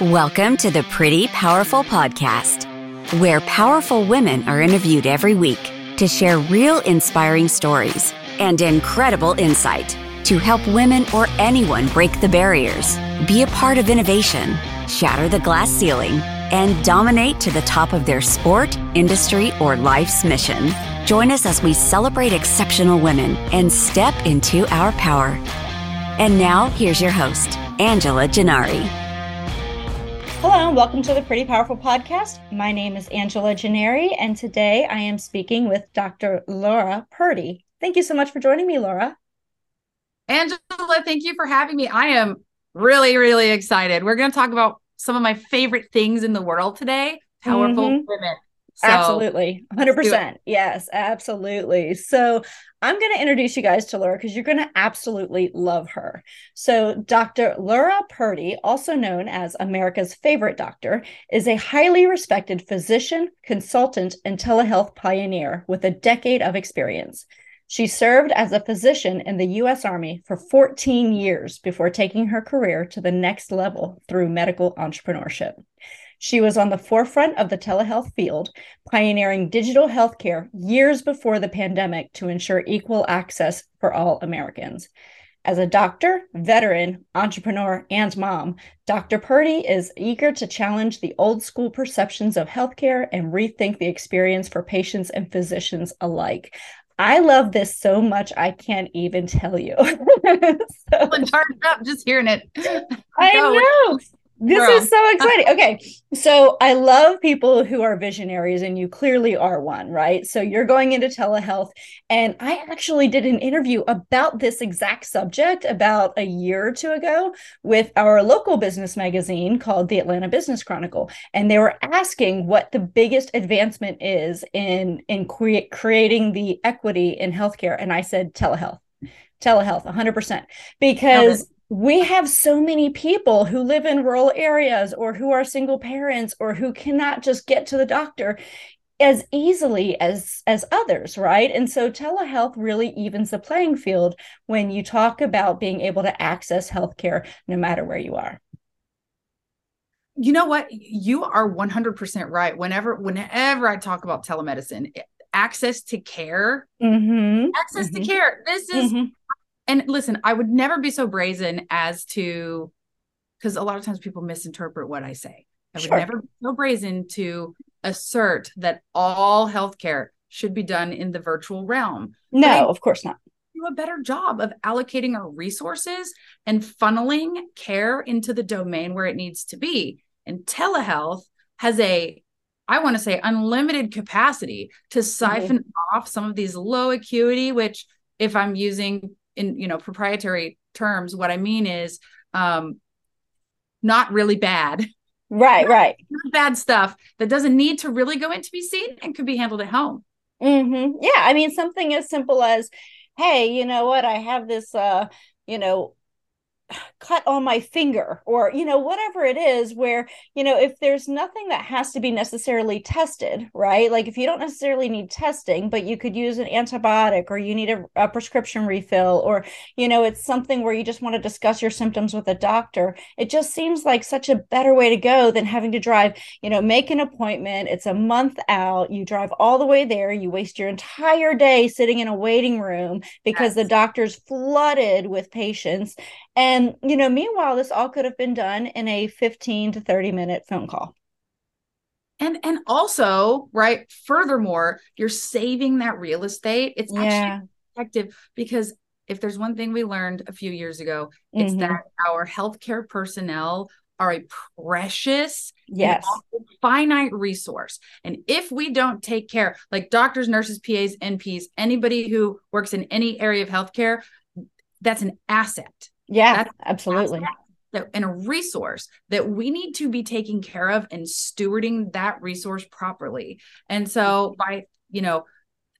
Welcome to the Pretty Powerful Podcast, where powerful women are interviewed every week to share real inspiring stories and incredible insight to help women or anyone break the barriers, be a part of innovation, shatter the glass ceiling, and dominate to the top of their sport, industry, or life's mission. Join us as we celebrate exceptional women and step into our power. And now, here's your host, Angela Gennari. Hello, and welcome to the Pretty Powerful Podcast. My name is Angela Gennari, and today I am speaking with Dr. Laura Purdy. Thank you so much for joining me, Laura. Angela, thank you for having me. I am really, really excited. We're going to talk about some of my favorite things in the world today powerful mm-hmm. women. So, absolutely. 100%. Yes, absolutely. So, I'm going to introduce you guys to Laura because you're going to absolutely love her. So, Dr. Laura Purdy, also known as America's favorite doctor, is a highly respected physician, consultant, and telehealth pioneer with a decade of experience. She served as a physician in the U.S. Army for 14 years before taking her career to the next level through medical entrepreneurship. She was on the forefront of the telehealth field, pioneering digital healthcare years before the pandemic to ensure equal access for all Americans. As a doctor, veteran, entrepreneur, and mom, Dr. Purdy is eager to challenge the old school perceptions of healthcare and rethink the experience for patients and physicians alike. I love this so much, I can't even tell you. so, up just hearing it. I know. This Girl. is so exciting. Okay. So I love people who are visionaries, and you clearly are one, right? So you're going into telehealth. And I actually did an interview about this exact subject about a year or two ago with our local business magazine called the Atlanta Business Chronicle. And they were asking what the biggest advancement is in, in cre- creating the equity in healthcare. And I said telehealth telehealth 100% because we have so many people who live in rural areas or who are single parents or who cannot just get to the doctor as easily as as others right? And so telehealth really evens the playing field when you talk about being able to access healthcare no matter where you are. You know what? You are 100% right. Whenever whenever i talk about telemedicine access to care mm-hmm. access mm-hmm. to care. This is mm-hmm and listen, I would never be so brazen as to because a lot of times people misinterpret what I say. I would sure. never be so brazen to assert that all healthcare should be done in the virtual realm. No, of course not. Do a better job of allocating our resources and funneling care into the domain where it needs to be. And telehealth has a I want to say unlimited capacity to siphon mm-hmm. off some of these low acuity, which if I'm using in you know proprietary terms what i mean is um not really bad. Right right. bad stuff that doesn't need to really go in to be seen and could be handled at home. Mm-hmm. yeah i mean something as simple as hey you know what? I have this uh you know cut on my finger or you know whatever it is where you know if there's nothing that has to be necessarily tested right like if you don't necessarily need testing but you could use an antibiotic or you need a, a prescription refill or you know it's something where you just want to discuss your symptoms with a doctor it just seems like such a better way to go than having to drive you know make an appointment it's a month out you drive all the way there you waste your entire day sitting in a waiting room because yes. the doctor's flooded with patients and, you know, meanwhile, this all could have been done in a 15 to 30 minute phone call. And and also, right, furthermore, you're saving that real estate. It's yeah. actually effective because if there's one thing we learned a few years ago, it's mm-hmm. that our healthcare personnel are a precious yes finite resource and if we don't take care like doctors nurses pas nps anybody who works in any area of healthcare that's an asset yeah, That's absolutely. and a resource that we need to be taking care of and stewarding that resource properly. And so by, you know,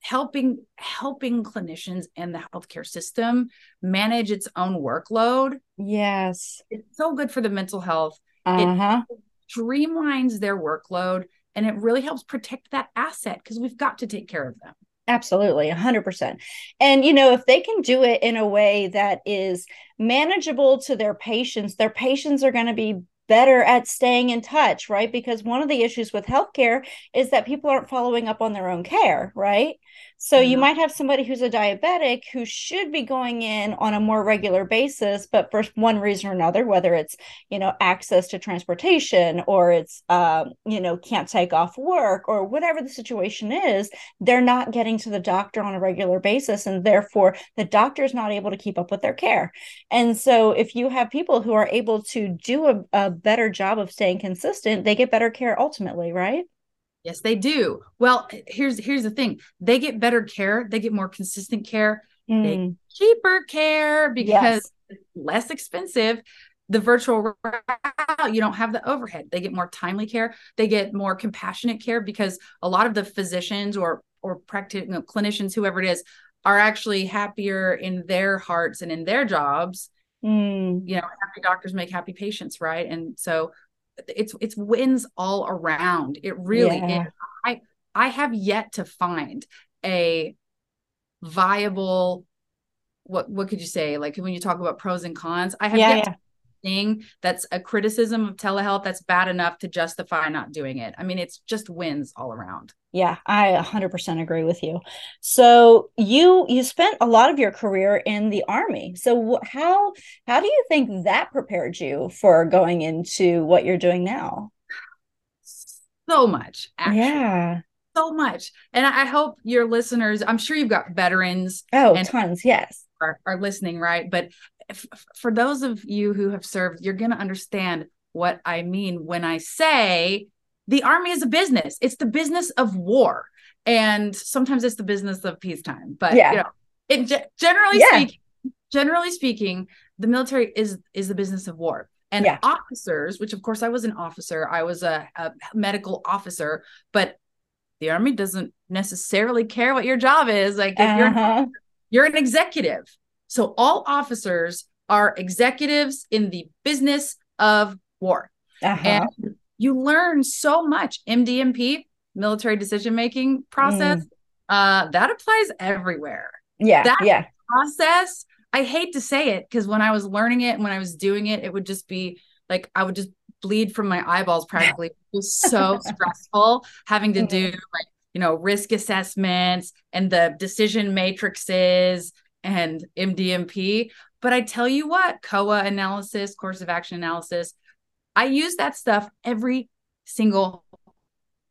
helping helping clinicians and the healthcare system manage its own workload. Yes. It's so good for the mental health. Uh-huh. It streamlines their workload and it really helps protect that asset because we've got to take care of them. Absolutely, 100%. And, you know, if they can do it in a way that is manageable to their patients, their patients are going to be better at staying in touch, right? Because one of the issues with healthcare is that people aren't following up on their own care, right? So mm-hmm. you might have somebody who's a diabetic who should be going in on a more regular basis, but for one reason or another, whether it's you know access to transportation or it's um, you know can't take off work or whatever the situation is, they're not getting to the doctor on a regular basis, and therefore the doctor is not able to keep up with their care. And so if you have people who are able to do a, a better job of staying consistent, they get better care ultimately, right? Yes, they do. Well, here's here's the thing. They get better care, they get more consistent care, mm. they cheaper care because yes. it's less expensive. The virtual route, you don't have the overhead. They get more timely care. They get more compassionate care because a lot of the physicians or or practical you know, clinicians, whoever it is, are actually happier in their hearts and in their jobs. Mm. You know, happy doctors make happy patients, right? And so it's it's wins all around. It really yeah. is. I I have yet to find a viable what what could you say like when you talk about pros and cons i have yeah, yet yeah thing that's a criticism of telehealth that's bad enough to justify not doing it. I mean, it's just wins all around. Yeah, I 100% agree with you. So you you spent a lot of your career in the army. So how how do you think that prepared you for going into what you're doing now? So much. Actually. Yeah so much. And I hope your listeners, I'm sure you've got veterans. Oh, tons, yes. Are, are listening, right? But for those of you who have served, you're going to understand what I mean when I say the army is a business. It's the business of war, and sometimes it's the business of peacetime. But yeah, you know, it generally yeah. speaking, generally speaking, the military is is the business of war. And yeah. officers, which of course I was an officer, I was a, a medical officer, but the army doesn't necessarily care what your job is. Like if uh-huh. you're you're an executive so all officers are executives in the business of war. Uh-huh. And you learn so much. MDMP, military decision making process, mm. uh, that applies everywhere. Yeah. That yeah. process, I hate to say it because when I was learning it and when I was doing it, it would just be like I would just bleed from my eyeballs practically. it was so stressful having to do mm-hmm. like, you know, risk assessments and the decision matrices and MDMP. But I tell you what, COA analysis, course of action analysis, I use that stuff every single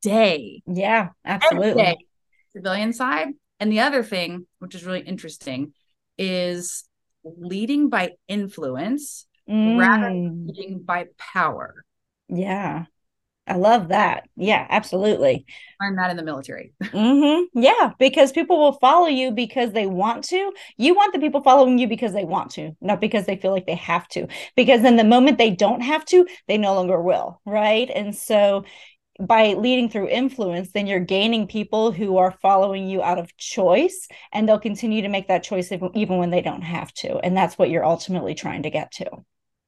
day. Yeah, absolutely. Civilian side. And the other thing, which is really interesting, is leading by influence mm. rather than leading by power. Yeah. I love that. Yeah, absolutely. Learn that in the military. mm-hmm. Yeah, because people will follow you because they want to. You want the people following you because they want to, not because they feel like they have to. Because then the moment they don't have to, they no longer will. Right. And so by leading through influence, then you're gaining people who are following you out of choice, and they'll continue to make that choice even when they don't have to. And that's what you're ultimately trying to get to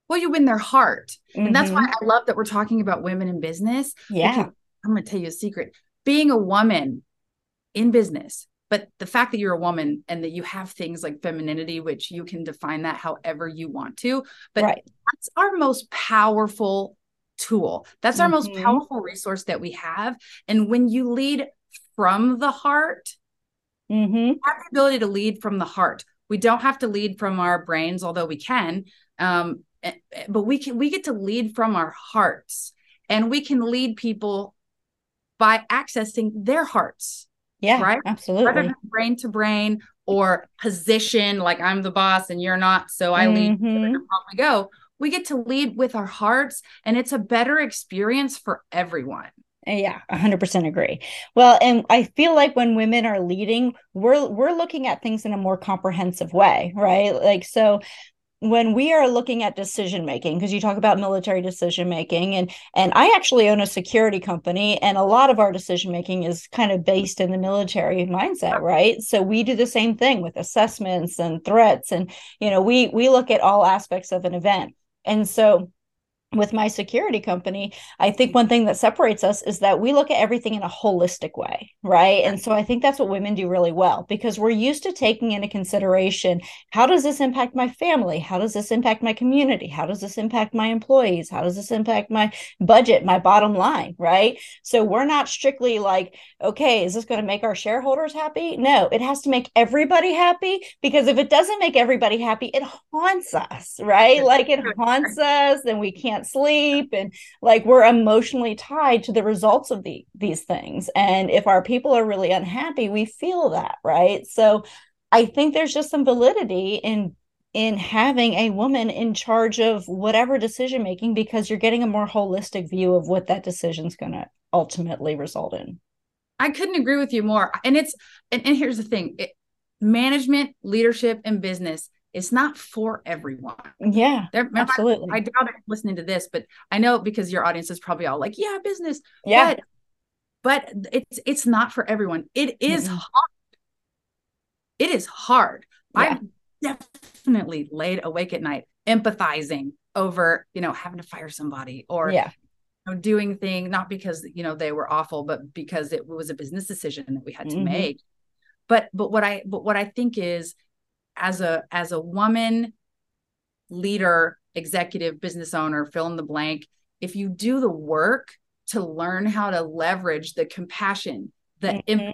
well you win their heart mm-hmm. and that's why mm-hmm. i love that we're talking about women in business yeah i'm going to tell you a secret being a woman in business but the fact that you're a woman and that you have things like femininity which you can define that however you want to but right. that's our most powerful tool that's mm-hmm. our most mm-hmm. powerful resource that we have and when you lead from the heart mm-hmm. have the ability to lead from the heart we don't have to lead from our brains although we can um, but we can we get to lead from our hearts and we can lead people by accessing their hearts yeah right? Absolutely. rather than brain to brain or position like i'm the boss and you're not so i mm-hmm. lead we go. We get to lead with our hearts and it's a better experience for everyone. Yeah 100% agree. Well and i feel like when women are leading we're we're looking at things in a more comprehensive way right? Like so when we are looking at decision making because you talk about military decision making and and I actually own a security company and a lot of our decision making is kind of based in the military mindset right? So we do the same thing with assessments and threats and you know we we look at all aspects of an event. And so with my security company, I think one thing that separates us is that we look at everything in a holistic way, right? And so I think that's what women do really well because we're used to taking into consideration how does this impact my family? How does this impact my community? How does this impact my employees? How does this impact my budget, my bottom line, right? So we're not strictly like, okay, is this going to make our shareholders happy? No, it has to make everybody happy because if it doesn't make everybody happy, it haunts us, right? Like it haunts us and we can't can't sleep and like we're emotionally tied to the results of the these things. And if our people are really unhappy we feel that right? So i think there's just some validity in in having a woman in charge of whatever decision making because you're getting a more holistic view of what that decision is going to ultimately result in. I couldn't agree with you more. And it's and, and here's the thing it, management leadership and business it's not for everyone. Yeah, They're, absolutely. I, I doubt it listening to this, but I know because your audience is probably all like, "Yeah, business." Yeah, but, but it's it's not for everyone. It is mm-hmm. hard. It is hard. Yeah. I've definitely laid awake at night empathizing over, you know, having to fire somebody or yeah. Doing thing not because you know they were awful, but because it was a business decision that we had to mm-hmm. make. But but what I but what I think is as a as a woman leader executive business owner fill in the blank if you do the work to learn how to leverage the compassion the mm-hmm.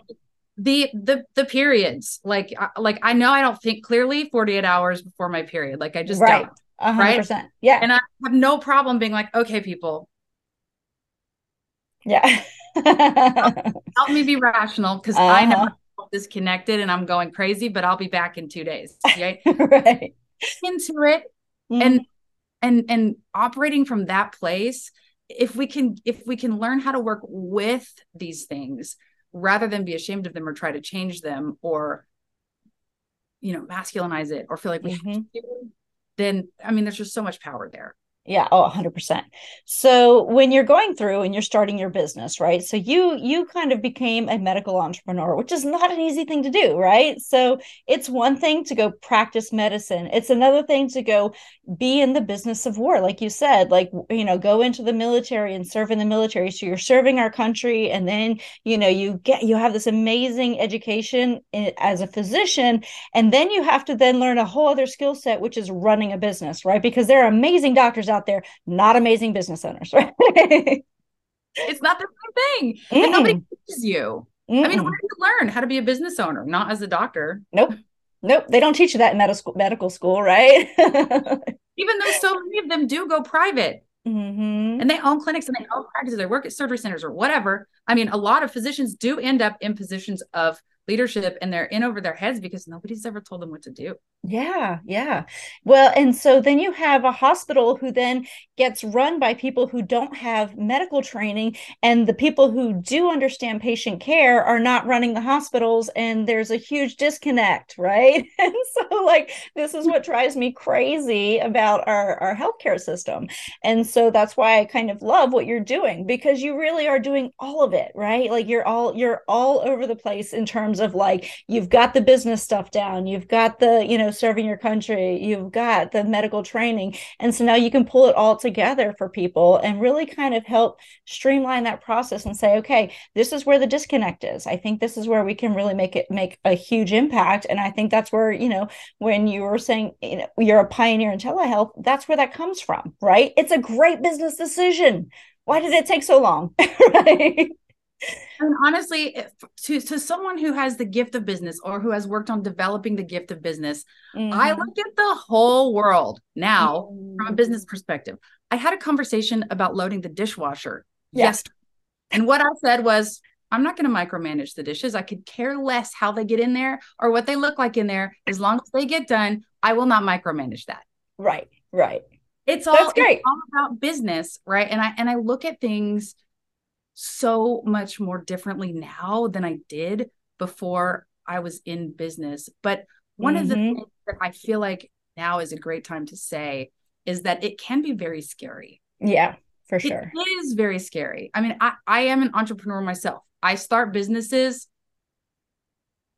the the the periods like like i know i don't think clearly 48 hours before my period like i just right. don't 100%. right yeah and i have no problem being like okay people yeah help me be rational because uh-huh. i know disconnected and I'm going crazy, but I'll be back in two days. Right. right. Into it mm-hmm. and and and operating from that place, if we can if we can learn how to work with these things rather than be ashamed of them or try to change them or you know masculinize it or feel like we mm-hmm. to, then I mean there's just so much power there. Yeah, oh, 100%. So when you're going through and you're starting your business, right? So you you kind of became a medical entrepreneur, which is not an easy thing to do, right? So it's one thing to go practice medicine. It's another thing to go be in the business of war, like you said, like you know, go into the military and serve in the military. So you're serving our country and then, you know, you get you have this amazing education as a physician and then you have to then learn a whole other skill set which is running a business, right? Because there are amazing doctors out there, not amazing business owners, right? it's not the same thing. Mm. And nobody teaches you. Mm-mm. I mean, where do you learn how to be a business owner? Not as a doctor. Nope. Nope. They don't teach you that in medical school. medical school, right? Even though so many of them do go private. Mm-hmm. And they own clinics and they own practices. They work at surgery centers or whatever. I mean, a lot of physicians do end up in positions of leadership and they're in over their heads because nobody's ever told them what to do. Yeah, yeah. Well, and so then you have a hospital who then gets run by people who don't have medical training, and the people who do understand patient care are not running the hospitals, and there's a huge disconnect, right? And so, like, this is what drives me crazy about our, our healthcare system. And so that's why I kind of love what you're doing because you really are doing all of it, right? Like you're all you're all over the place in terms of like you've got the business stuff down, you've got the, you know, serving your country, you've got the medical training. And so now you can pull it all together for people and really kind of help streamline that process and say, okay, this is where the disconnect is. I think this is where we can really make it make a huge impact. And I think that's where, you know, when you were saying you know, you're a pioneer in telehealth, that's where that comes from, right? It's a great business decision. Why did it take so long? right? And honestly to to someone who has the gift of business or who has worked on developing the gift of business mm-hmm. i look at the whole world now mm-hmm. from a mm-hmm. business perspective i had a conversation about loading the dishwasher yeah. yes and what i said was i'm not going to micromanage the dishes i could care less how they get in there or what they look like in there as long as they get done i will not micromanage that right right it's all, That's great. It's all about business right and i and i look at things so much more differently now than I did before I was in business. But one mm-hmm. of the mm-hmm. things that I feel like now is a great time to say is that it can be very scary. Yeah, for sure. It is very scary. I mean, I, I am an entrepreneur myself. I start businesses.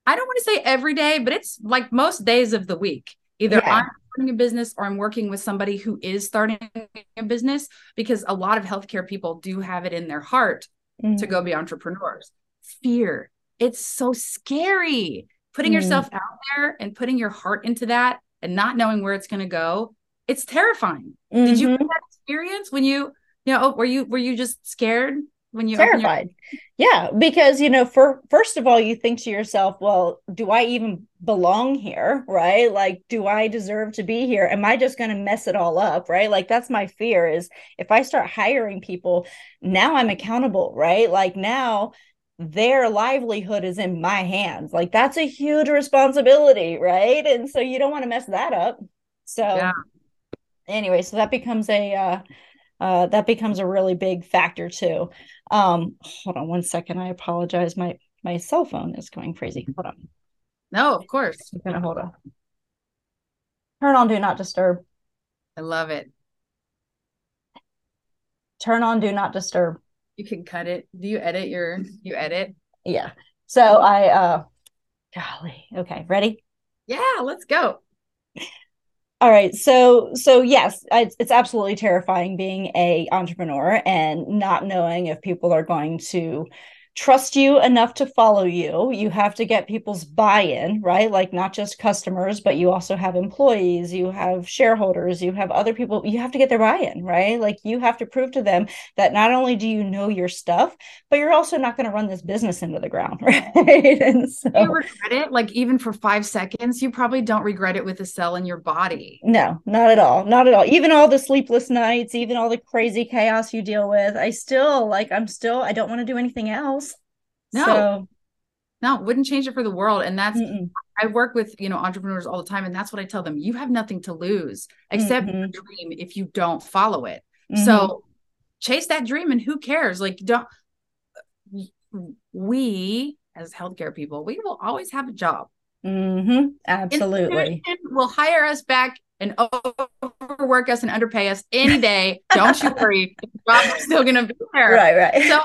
I don't want to say every day, but it's like most days of the week. Either yeah. I'm starting a business or I'm working with somebody who is starting a business because a lot of healthcare people do have it in their heart mm-hmm. to go be entrepreneurs. Fear. It's so scary. Putting mm-hmm. yourself out there and putting your heart into that and not knowing where it's going to go. It's terrifying. Mm-hmm. Did you have that experience when you, you know, were you were you just scared when you terrified your- yeah because you know for first of all you think to yourself well do i even belong here right? Like do i deserve to be here? Am i just going to mess it all up right? Like that's my fear is if i start hiring people now i'm accountable right? Like now their livelihood is in my hands. Like that's a huge responsibility right? And so you don't want to mess that up. So yeah. anyway so that becomes a uh uh, that becomes a really big factor too. Um, hold on one second. I apologize. My my cell phone is going crazy. Hold on. No, of course. I'm gonna hold on. Turn on do not disturb. I love it. Turn on do not disturb. You can cut it. Do you edit your you edit? Yeah. So I uh golly. Okay, ready? Yeah, let's go. All right. So so yes, it's, it's absolutely terrifying being a entrepreneur and not knowing if people are going to trust you enough to follow you. You have to get people's buy in, right? Like not just customers, but you also have employees, you have shareholders, you have other people. You have to get their buy in, right? Like you have to prove to them that not only do you know your stuff, but you're also not going to run this business into the ground, right? and so, you regret it, like even for five seconds, you probably don't regret it with a cell in your body. No, not at all. Not at all. Even all the sleepless nights, even all the crazy chaos you deal with, I still like, I'm still, I don't want to do anything else no. So, no, wouldn't change it for the world. And that's mm-mm. I work with, you know, entrepreneurs all the time. And that's what I tell them. You have nothing to lose except mm-hmm. your dream if you don't follow it. Mm-hmm. So chase that dream and who cares? Like don't we as healthcare people, we will always have a job. Mm-hmm. Absolutely. Will hire us back and overwork us and underpay us any day. Don't you worry, job's still going to be there. Right, right. So,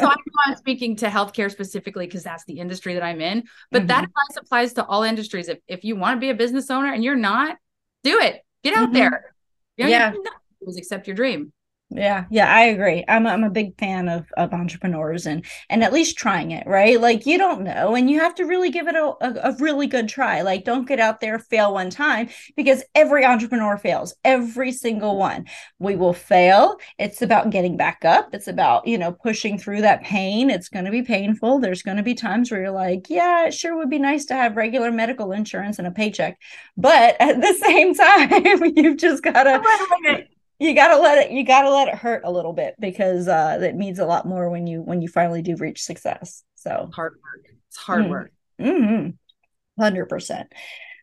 so I'm speaking to healthcare specifically because that's the industry that I'm in. But mm-hmm. that advice applies to all industries. If if you want to be a business owner and you're not, do it. Get out mm-hmm. there. You know, yeah. You accept your dream yeah yeah i agree. I'm, I'm a big fan of, of entrepreneurs and and at least trying it right? Like you don't know and you have to really give it a, a, a, really good try. Like don't get out there fail one time because every entrepreneur fails every single one. We will fail. It's about getting back up. It's about you know pushing through that pain. It's going to be painful. There's going to be times where you're like yeah it sure would be nice to have regular medical insurance and a paycheck but at the same time you've just got to you gotta let it you gotta let it hurt a little bit because uh that means a lot more when you when you finally do reach success so. Hard work. It's hard mm-hmm. work. Mm-hmm. 100%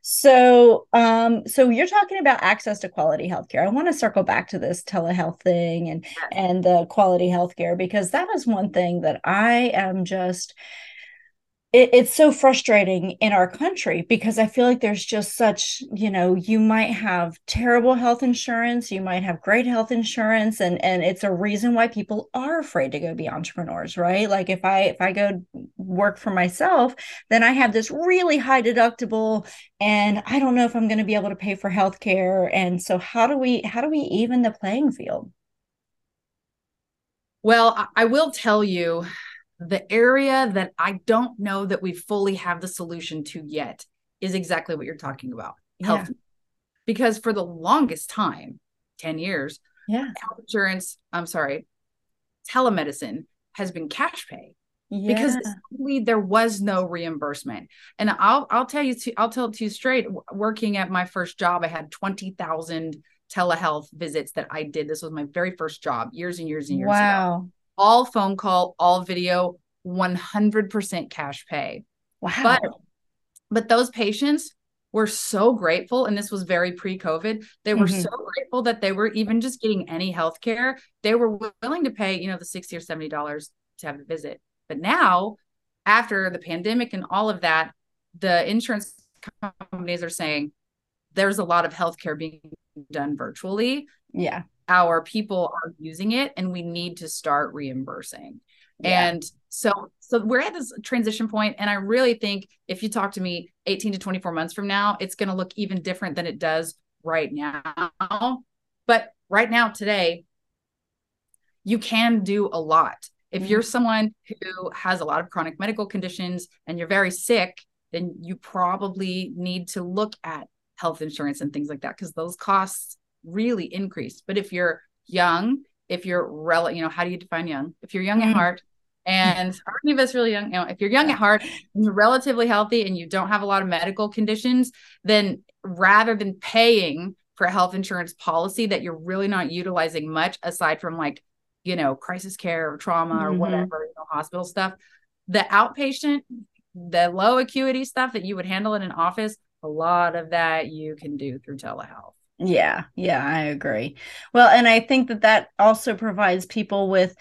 so um so you're talking about access to quality healthcare. I want to circle back to this telehealth thing and and the quality healthcare because that is one thing that i am just it, it's so frustrating in our country because I feel like there's just such, you know, you might have terrible health insurance, you might have great health insurance, and and it's a reason why people are afraid to go be entrepreneurs, right? Like if I if I go work for myself, then I have this really high deductible, and I don't know if I'm going to be able to pay for health care. And so how do we how do we even the playing field? Well, I will tell you the area that I don't know that we fully have the solution to yet is exactly what you're talking about health. Yeah. Because for the longest time, 10 years, yeah. health insurance, I'm sorry, telemedicine has been cash pay. Yeah. Because there was no reimbursement, and I'll I'll tell you to, I'll tell it to you straight. Working at my first job, I had twenty thousand telehealth visits that I did. This was my very first job, years and years and years wow. ago all phone call, all video, 100% cash pay. Wow. But but those patients were so grateful and this was very pre-covid they were mm-hmm. so grateful that they were even just getting any health care they were willing to pay you know the 60 or 70 dollars to have a visit but now after the pandemic and all of that the insurance companies are saying there's a lot of healthcare being done virtually yeah our people are using it and we need to start reimbursing. Yeah. And so so we're at this transition point and I really think if you talk to me 18 to 24 months from now, it's going to look even different than it does right now. But right now, today, you can do a lot. If you're mm-hmm. someone who has a lot of chronic medical conditions and you're very sick, then you probably need to look at health insurance and things like that because those costs really increase. But if you're young, if you're rel, you know, how do you define young? If you're young mm-hmm. at heart, and are any of us really young? You know, if you're young at heart and you're relatively healthy and you don't have a lot of medical conditions, then rather than paying for a health insurance policy that you're really not utilizing much aside from like, you know, crisis care or trauma mm-hmm. or whatever, you know, hospital stuff, the outpatient, the low acuity stuff that you would handle in an office, a lot of that you can do through telehealth. Yeah, yeah, I agree. Well, and I think that that also provides people with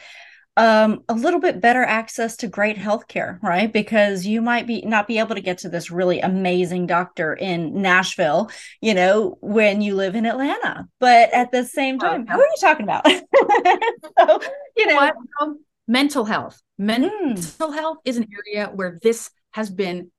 um, a little bit better access to great healthcare, right? Because you might be not be able to get to this really amazing doctor in Nashville, you know, when you live in Atlanta. But at the same time, who are you talking about? so, you know, what? mental health. Mental mm. health is an area where this has been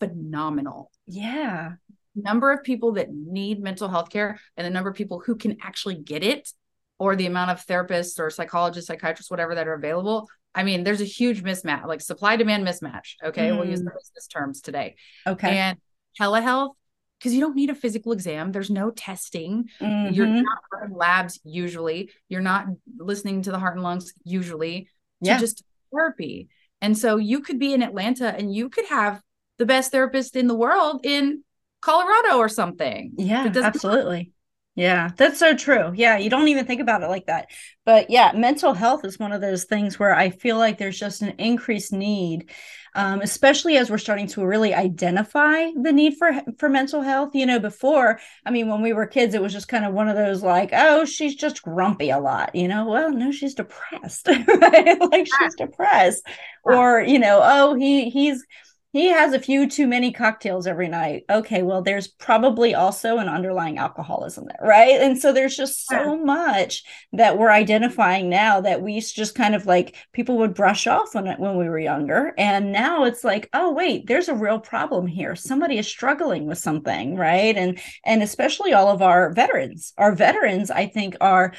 phenomenal. Yeah. Number of people that need mental health care and the number of people who can actually get it or the amount of therapists or psychologists, psychiatrists, whatever that are available. I mean, there's a huge mismatch, like supply demand mismatch. Okay. Mm. We'll use mm. those terms today. Okay. And telehealth, because you don't need a physical exam. There's no testing. Mm-hmm. You're not running labs usually. You're not listening to the heart and lungs usually. Yeah. just therapy. And so you could be in Atlanta and you could have the best therapist in the world in Colorado or something. Yeah, absolutely. Yeah, that's so true. Yeah, you don't even think about it like that. But yeah, mental health is one of those things where I feel like there's just an increased need, um, especially as we're starting to really identify the need for for mental health. You know, before, I mean, when we were kids, it was just kind of one of those like, oh, she's just grumpy a lot. You know, well, no, she's depressed, right? like she's depressed, or you know, oh, he he's he has a few too many cocktails every night. Okay, well, there's probably also an underlying alcoholism there, right? And so there's just so much that we're identifying now that we just kind of like people would brush off when when we were younger, and now it's like, oh wait, there's a real problem here. Somebody is struggling with something, right? And and especially all of our veterans, our veterans, I think, are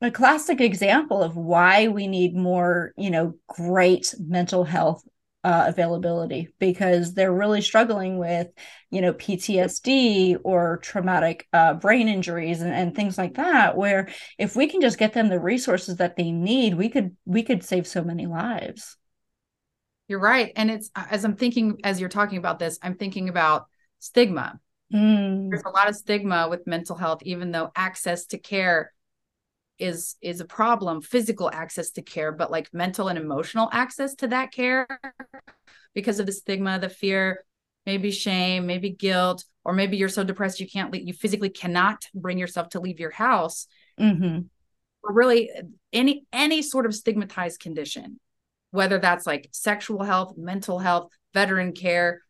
a classic example of why we need more you know great mental health uh, availability because they're really struggling with you know ptsd or traumatic uh, brain injuries and, and things like that where if we can just get them the resources that they need we could we could save so many lives. You're right. And it's as i'm thinking as you're talking about this i'm thinking about stigma. Mm. there's a lot of stigma with mental health even though access to care is is a problem physical access to care but like mental and emotional access to that care because of the stigma the fear maybe shame maybe guilt or maybe you're so depressed you can't leave, you physically cannot bring yourself to leave your house mm-hmm. or really any any sort of stigmatized condition whether that's like sexual health mental health veteran care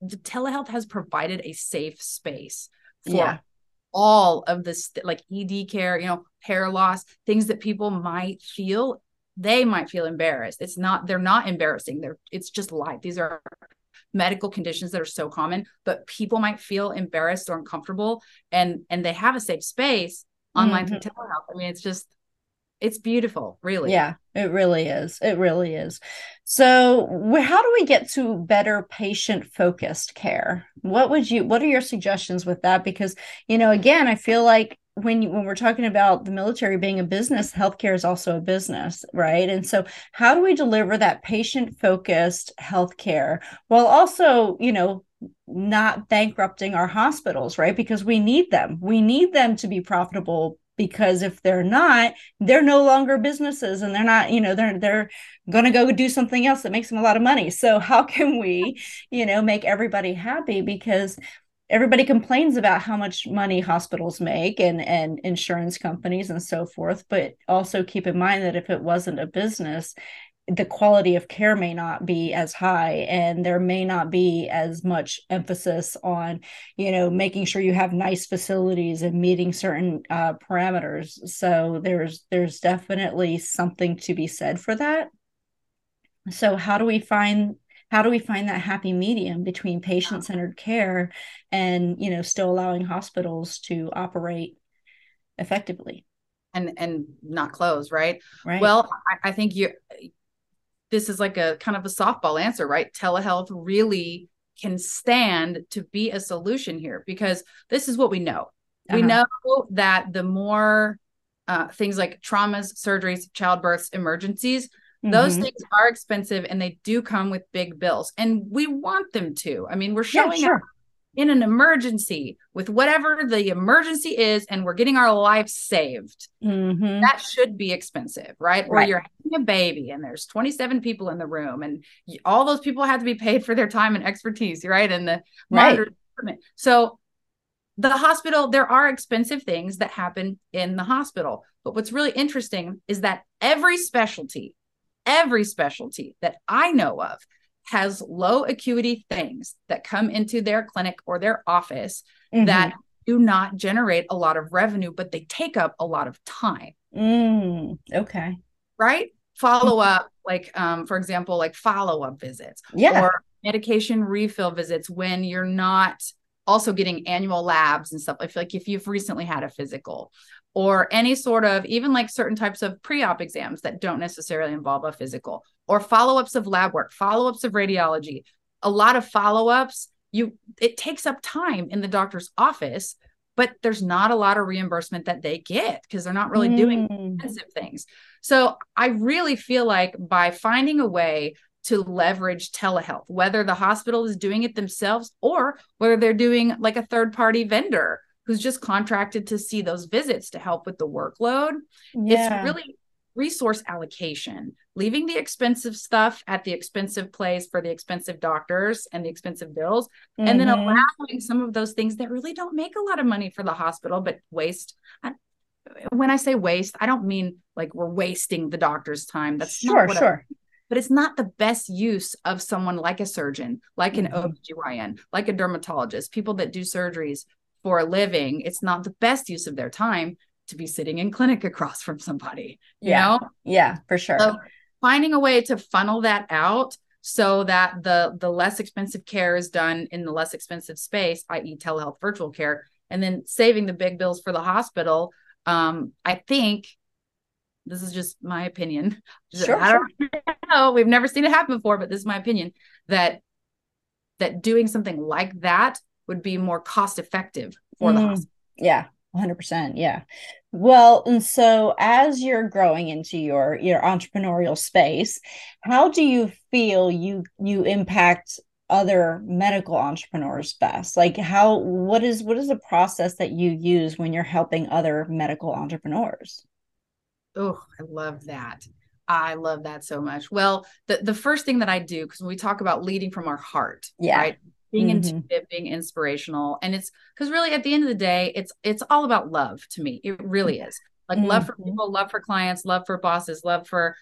the telehealth has provided a safe space for yeah all of this like ed care you know hair loss things that people might feel they might feel embarrassed. It's not they're not embarrassing. They're it's just life. These are medical conditions that are so common but people might feel embarrassed or uncomfortable and and they have a safe space online mm-hmm. through telehealth. I mean it's just it's beautiful really. Yeah it really is it really is. So how do we get to better patient focused care? What would you what are your suggestions with that? Because you know again i feel like when you, when we're talking about the military being a business healthcare is also a business right? And so how do we deliver that patient focused healthcare while also you know not bankrupting our hospitals right? Because we need them. We need them to be profitable because if they're not they're no longer businesses and they're not you know they're they're going to go do something else that makes them a lot of money. So how can we you know make everybody happy? Because everybody complains about how much money hospitals make and and insurance companies and so forth but also keep in mind that if it wasn't a business the quality of care may not be as high and there may not be as much emphasis on you know making sure you have nice facilities and meeting certain uh, parameters. So there's there's definitely something to be said for that. So how do we find how do we find that happy medium between patient-centered care and you know still allowing hospitals to operate effectively? And and not close right? Right. Well I, I think you this is like a kind of a softball answer right telehealth really can stand to be a solution here because this is what we know uh-huh. we know that the more uh, things like traumas surgeries childbirths emergencies mm-hmm. those things are expensive and they do come with big bills and we want them to i mean we're showing yeah, sure. In an emergency with whatever the emergency is and we're getting our life saved mm-hmm. that should be expensive right? right or you're having a baby and there's 27 people in the room and all those people have to be paid for their time and expertise right and the right. so the hospital there are expensive things that happen in the hospital but what's really interesting is that every specialty every specialty that i know of has low acuity things that come into their clinic or their office mm-hmm. that do not generate a lot of revenue, but they take up a lot of time. Mm, okay. Right? Follow up, like, um, for example, like follow up visits. Yeah. Or medication refill visits when you're not also getting annual labs and stuff. I feel like if you've recently had a physical or any sort of even like certain types of pre-op exams that don't necessarily involve a physical or follow-ups of lab work follow-ups of radiology a lot of follow-ups you it takes up time in the doctor's office but there's not a lot of reimbursement that they get because they're not really mm. doing expensive things so i really feel like by finding a way to leverage telehealth whether the hospital is doing it themselves or whether they're doing like a third party vendor who's just contracted to see those visits to help with the workload yeah. it's really resource allocation, leaving the expensive stuff at the expensive place for the expensive doctors and the expensive bills, mm-hmm. and then mm-hmm. allowing some of those things that really don't make a lot of money for the hospital, but waste. when I say waste, I don't mean like we're wasting the doctor's time. That's sure, sure. I, but it's not the best use of someone like a surgeon, like mm-hmm. an OBGYN, like a dermatologist, people that do surgeries for a living. It's not the best use of their time to be sitting in clinic across from somebody you yeah. know yeah for sure so finding a way to funnel that out so that the the less expensive care is done in the less expensive space i.e telehealth virtual care and then saving the big bills for the hospital um i think this is just my opinion. Sure, i don't sure. know. We've never seen it happen before but this is my opinion that that doing something like that would be more cost effective for mm, the hospital. Yeah 100% yeah well and so as you're growing into your your entrepreneurial space how do you feel you you impact other medical entrepreneurs best? Like how what is what is the process that you use when you're helping other medical entrepreneurs? Oh i love that. I love that so much. Well the, the first thing that i do because when we talk about leading from our heart yeah. right being mm-hmm. intuitive, being inspirational. And it's because really at the end of the day, it's it's all about love to me. It really is. Like mm-hmm. love for mm-hmm. people, love for clients, love for bosses, love for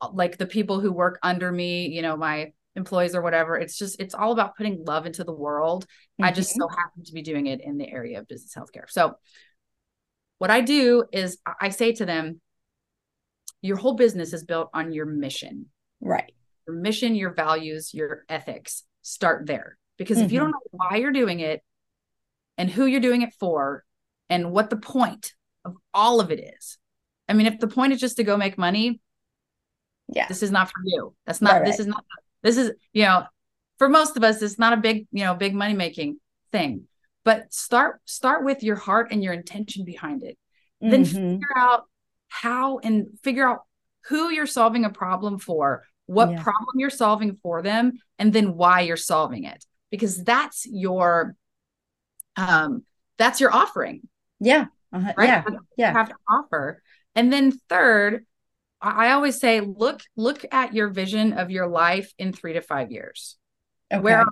uh, like the people who work under me, you know, my employees or whatever. It's just it's all about putting love into the world. Mm-hmm. I just so mm-hmm. happen to be doing it in the area of business healthcare. So what I do is I say to them, your whole business is built on your mission. Right. Your mission, your values, your ethics. Start there. Because mm-hmm. if you don't mm-hmm. know why you're doing it and who you're doing it for and what the point of all of it is. I mean, if the point is just to go make money, yeah, this is not for you. That's not, right, this is not, this is, you know, for most of us, it's not a big, you know, big money making thing. But start, start with your heart and your intention behind it. Mm-hmm. Then figure out how and figure out who you're solving a problem for, what yeah. problem you're solving for them, and then why you're solving it because that's your um that's your offering. Yeah uh-huh. right? yeah yeah. have to offer. And then third I always say look look at your vision of your life in 3 to 5 years. Okay. where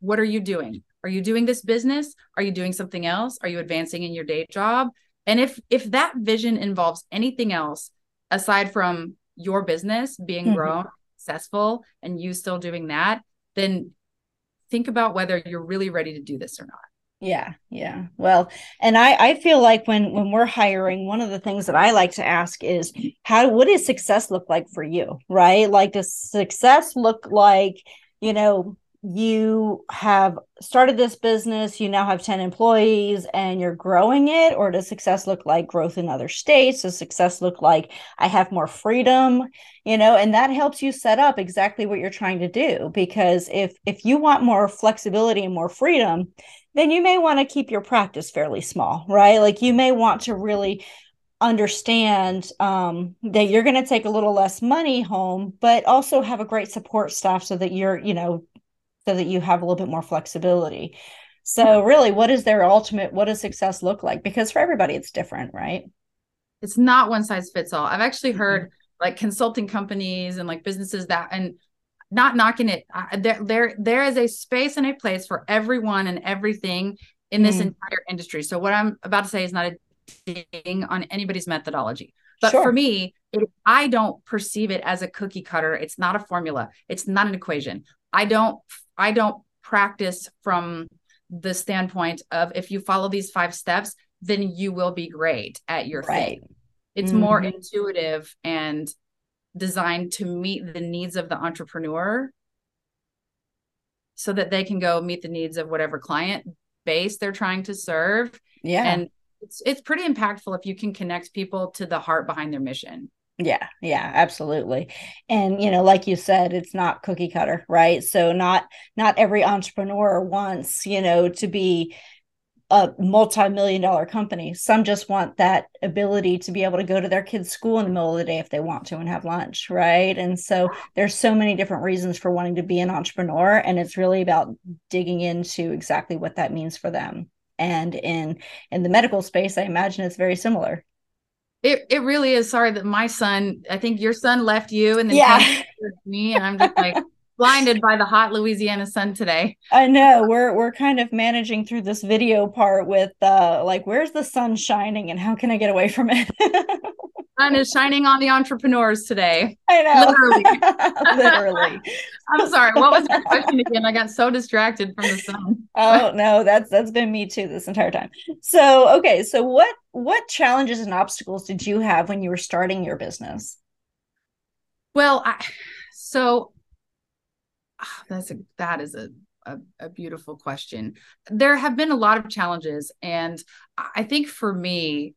what are you doing? Are you doing this business? Are you doing something else? Are you advancing in your day job? And if if that vision involves anything else aside from your business being mm-hmm. grown successful and you still doing that then think about whether you're really ready to do this or not. Yeah yeah. Well and i i feel like when when we're hiring one of the things that i like to ask is how what does success look like for you right? Like does success look like you know you have started this business, you now have 10 employees and you're growing it? Or does success look like growth in other states? Does success look like I have more freedom? You know, and that helps you set up exactly what you're trying to do. Because if if you want more flexibility and more freedom, then you may want to keep your practice fairly small, right? Like you may want to really understand um, that you're going to take a little less money home, but also have a great support staff so that you're, you know, so that you have a little bit more flexibility. So really, what is their ultimate? What does success look like? Because for everybody, it's different, right? It's not one size fits all. I've actually mm-hmm. heard mm-hmm. like consulting companies and like businesses that and not knocking it. there, there, there is a space and a place for everyone and everything in this mm. entire industry. So what I'm about to say is not a ding on anybody's methodology. But sure. for me, it, I don't perceive it as a cookie cutter. It's not a formula. It's not an equation. I don't I don't practice from the standpoint of if you follow these five steps, then you will be great at your right. thing. It's mm-hmm. more intuitive and designed to meet the needs of the entrepreneur so that they can go meet the needs of whatever client base they're trying to serve. Yeah. And it's it's pretty impactful if you can connect people to the heart behind their mission. Yeah, yeah, absolutely. And you know, like you said, it's not cookie cutter, right? So not not every entrepreneur wants, you know, to be a multi-million dollar company. Some just want that ability to be able to go to their kids' school in the middle of the day if they want to and have lunch, right? And so there's so many different reasons for wanting to be an entrepreneur and it's really about digging into exactly what that means for them. And in in the medical space, I imagine it's very similar. It it really is. Sorry that my son. I think your son left you, and then yeah, me, and I'm just like blinded by the hot Louisiana sun today. I know we're we're kind of managing through this video part with uh like where's the sun shining and how can I get away from it? sun is shining on the entrepreneurs today. I know. Literally. Literally. I'm sorry. What was your question again? I got so distracted from the sun. oh no, that's that's been me too this entire time. So okay, so what what challenges and obstacles did you have when you were starting your business? Well, I so oh, that's a that is a a, a, beautiful question. There have been a lot of challenges. And I think for me,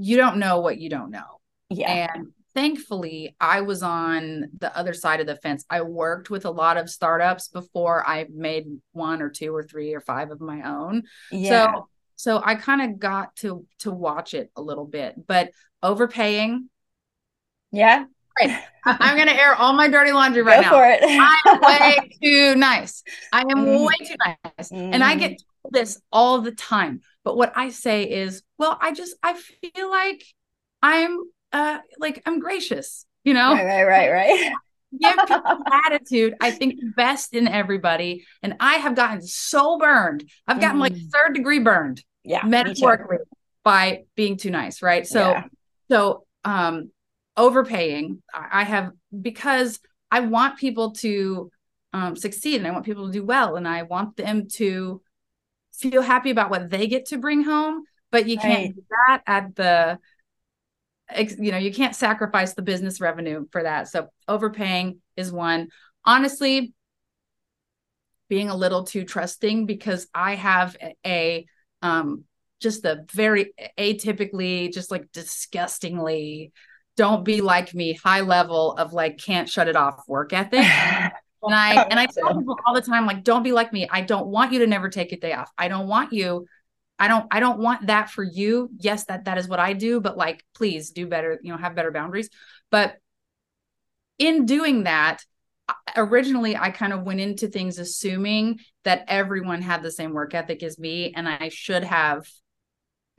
you don't know what you don't know. Yeah. And thankfully, I was on the other side of the fence. I worked with a lot of startups before I made one or two or three or five of my own. Yeah. So so I kind of got to to watch it a little bit, but overpaying. Yeah. Right. I'm gonna air all my dirty laundry right Go now. For it. I'm way too nice. I am mm. way too nice. Mm. And I get mm. this all the time. But what I say is, well, I just I feel like I'm uh like I'm gracious, you know? Right, right, right, right. Give attitude, I think best in everybody. And I have gotten so burned. I've gotten mm. like third degree burned. Yeah. Metaphorically by being too nice, right? So yeah. so um overpaying. I have because I want people to um, succeed and I want people to do well and I want them to feel happy about what they get to bring home. But you can't do that at the you know you can't sacrifice the business revenue for that. So overpaying is one. Honestly, being a little too trusting because I have a, a um just a very atypically just like disgustingly don't be like me high level of like can't shut it off work ethic and i and i tell people all the time like don't be like me. I don't want you to never take a day off. I don't want you i don't i don't want that for you. Yes that that is what i do but like please do better you know have better boundaries. But in doing that originally i kind of went into things assuming that everyone had the same work ethic as me and i should have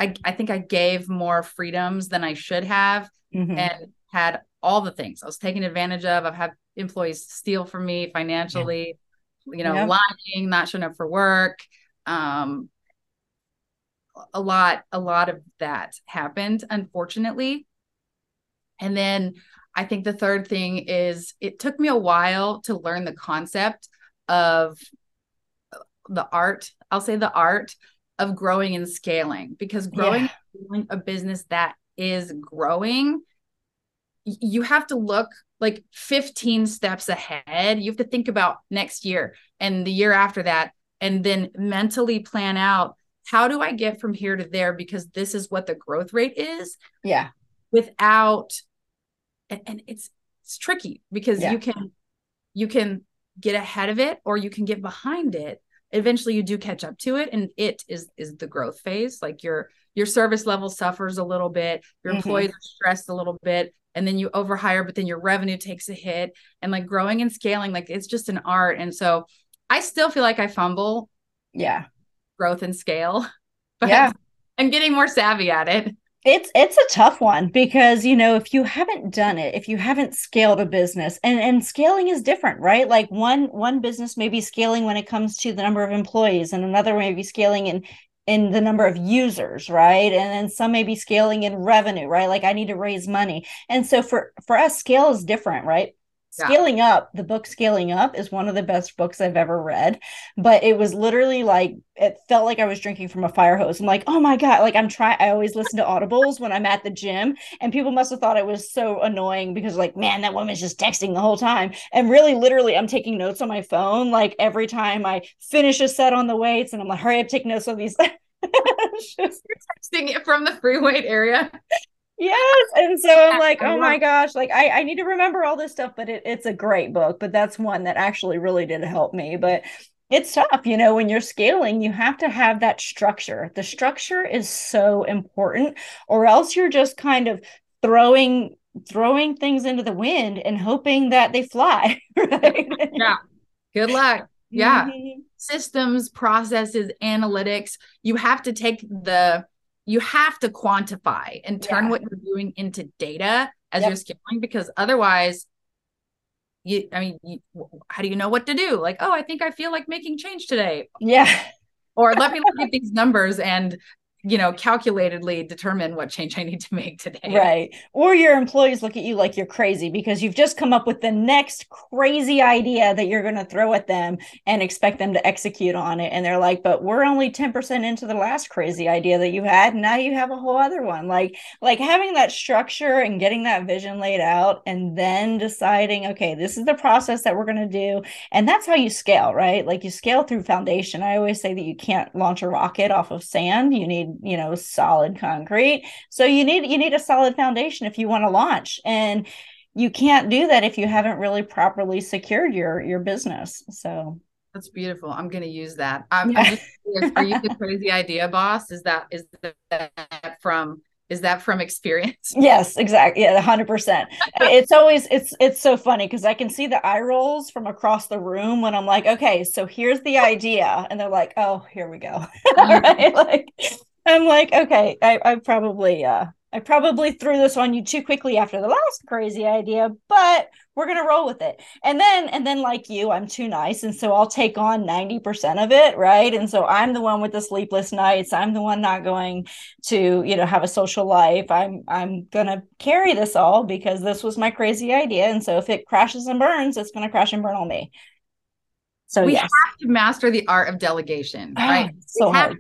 I, I think I gave more freedoms than I should have mm-hmm. and had all the things I was taken advantage of. I've had employees steal from me financially, yeah. you know, yeah. lying, not showing up for work. Um, a lot, a lot of that happened, unfortunately. And then I think the third thing is it took me a while to learn the concept of the art. I'll say the art of growing and scaling because growing yeah. a business that is growing you have to look like 15 steps ahead. You have to think about next year and the year after that, and then mentally plan out how do I get from here to there because this is what the growth rate is. Yeah. Without, and, and it's it's tricky because yeah. you can you can get ahead of it or you can get behind it eventually you do catch up to it and it is is the growth phase like your your service level suffers a little bit your mm-hmm. employees are stressed a little bit and then you overhire but then your revenue takes a hit. And like growing and scaling like it's just an art. And so i still feel like i fumble yeah. growth and scale but yeah. I'm getting more savvy at it. It's it's a tough one because you know if you haven't done it if you haven't scaled a business and and scaling is different right? Like one one business may be scaling when it comes to the number of employees and another may be scaling in in the number of users right? And then some may be scaling in revenue right? Like i need to raise money. And so for for us scale is different right Scaling yeah. Up, the book Scaling Up is one of the best books I've ever read. But it was literally like, it felt like I was drinking from a fire hose. I'm like, oh my God. Like, I'm trying, I always listen to audibles when I'm at the gym. And people must have thought it was so annoying because, like, man, that woman's just texting the whole time. And really, literally, I'm taking notes on my phone. Like, every time I finish a set on the weights, and I'm like, hurry up, take notes on these. just... You're texting it from the free weight area yes. And so i'm like oh my gosh like i i need to remember all this stuff but it, it's a great book but that's one that actually really did help me but it's tough you know when you're scaling you have to have that structure. The structure is so important or else you're just kind of throwing throwing things into the wind and hoping that they fly right? Yeah. Good luck. Yeah. Mm-hmm. systems processes analytics you have to take the you have to quantify and turn yeah. what you're doing into data as yep. you're scaling because otherwise you i mean you, how do you know what to do like oh i think i feel like making change today yeah or let me look at these numbers and you know, calculatedly determine what change I need to make today. Right. Or your employees look at you like you're crazy because you've just come up with the next crazy idea that you're going to throw at them and expect them to execute on it. And they're like, but we're only 10% into the last crazy idea that you had. Now you have a whole other one. Like, like having that structure and getting that vision laid out and then deciding, okay, this is the process that we're going to do. And that's how you scale, right? Like you scale through foundation. I always say that you can't launch a rocket off of sand. You need you know solid concrete. So you need you need a solid foundation if you want to launch and you can't do that if you haven't really properly secured your your business so. That's beautiful. I'm going to use that. I'm, I'm are you the crazy idea boss? Is that is that from is that from experience? Yes exactly yeah 100% it's always it's it's so funny because i can see the eye rolls from across the room when i'm like okay so here's the idea and they're like oh here we go. Right like I'm like, okay, I, I probably uh I probably threw this on you too quickly after the last crazy idea, but we're gonna roll with it. And then and then like you, I'm too nice. And so I'll take on 90% of it, right? And so I'm the one with the sleepless nights. I'm the one not going to, you know, have a social life. I'm I'm gonna carry this all because this was my crazy idea. And so if it crashes and burns, it's gonna crash and burn on me. So we yes. have to master the art of delegation, oh, right? so hard.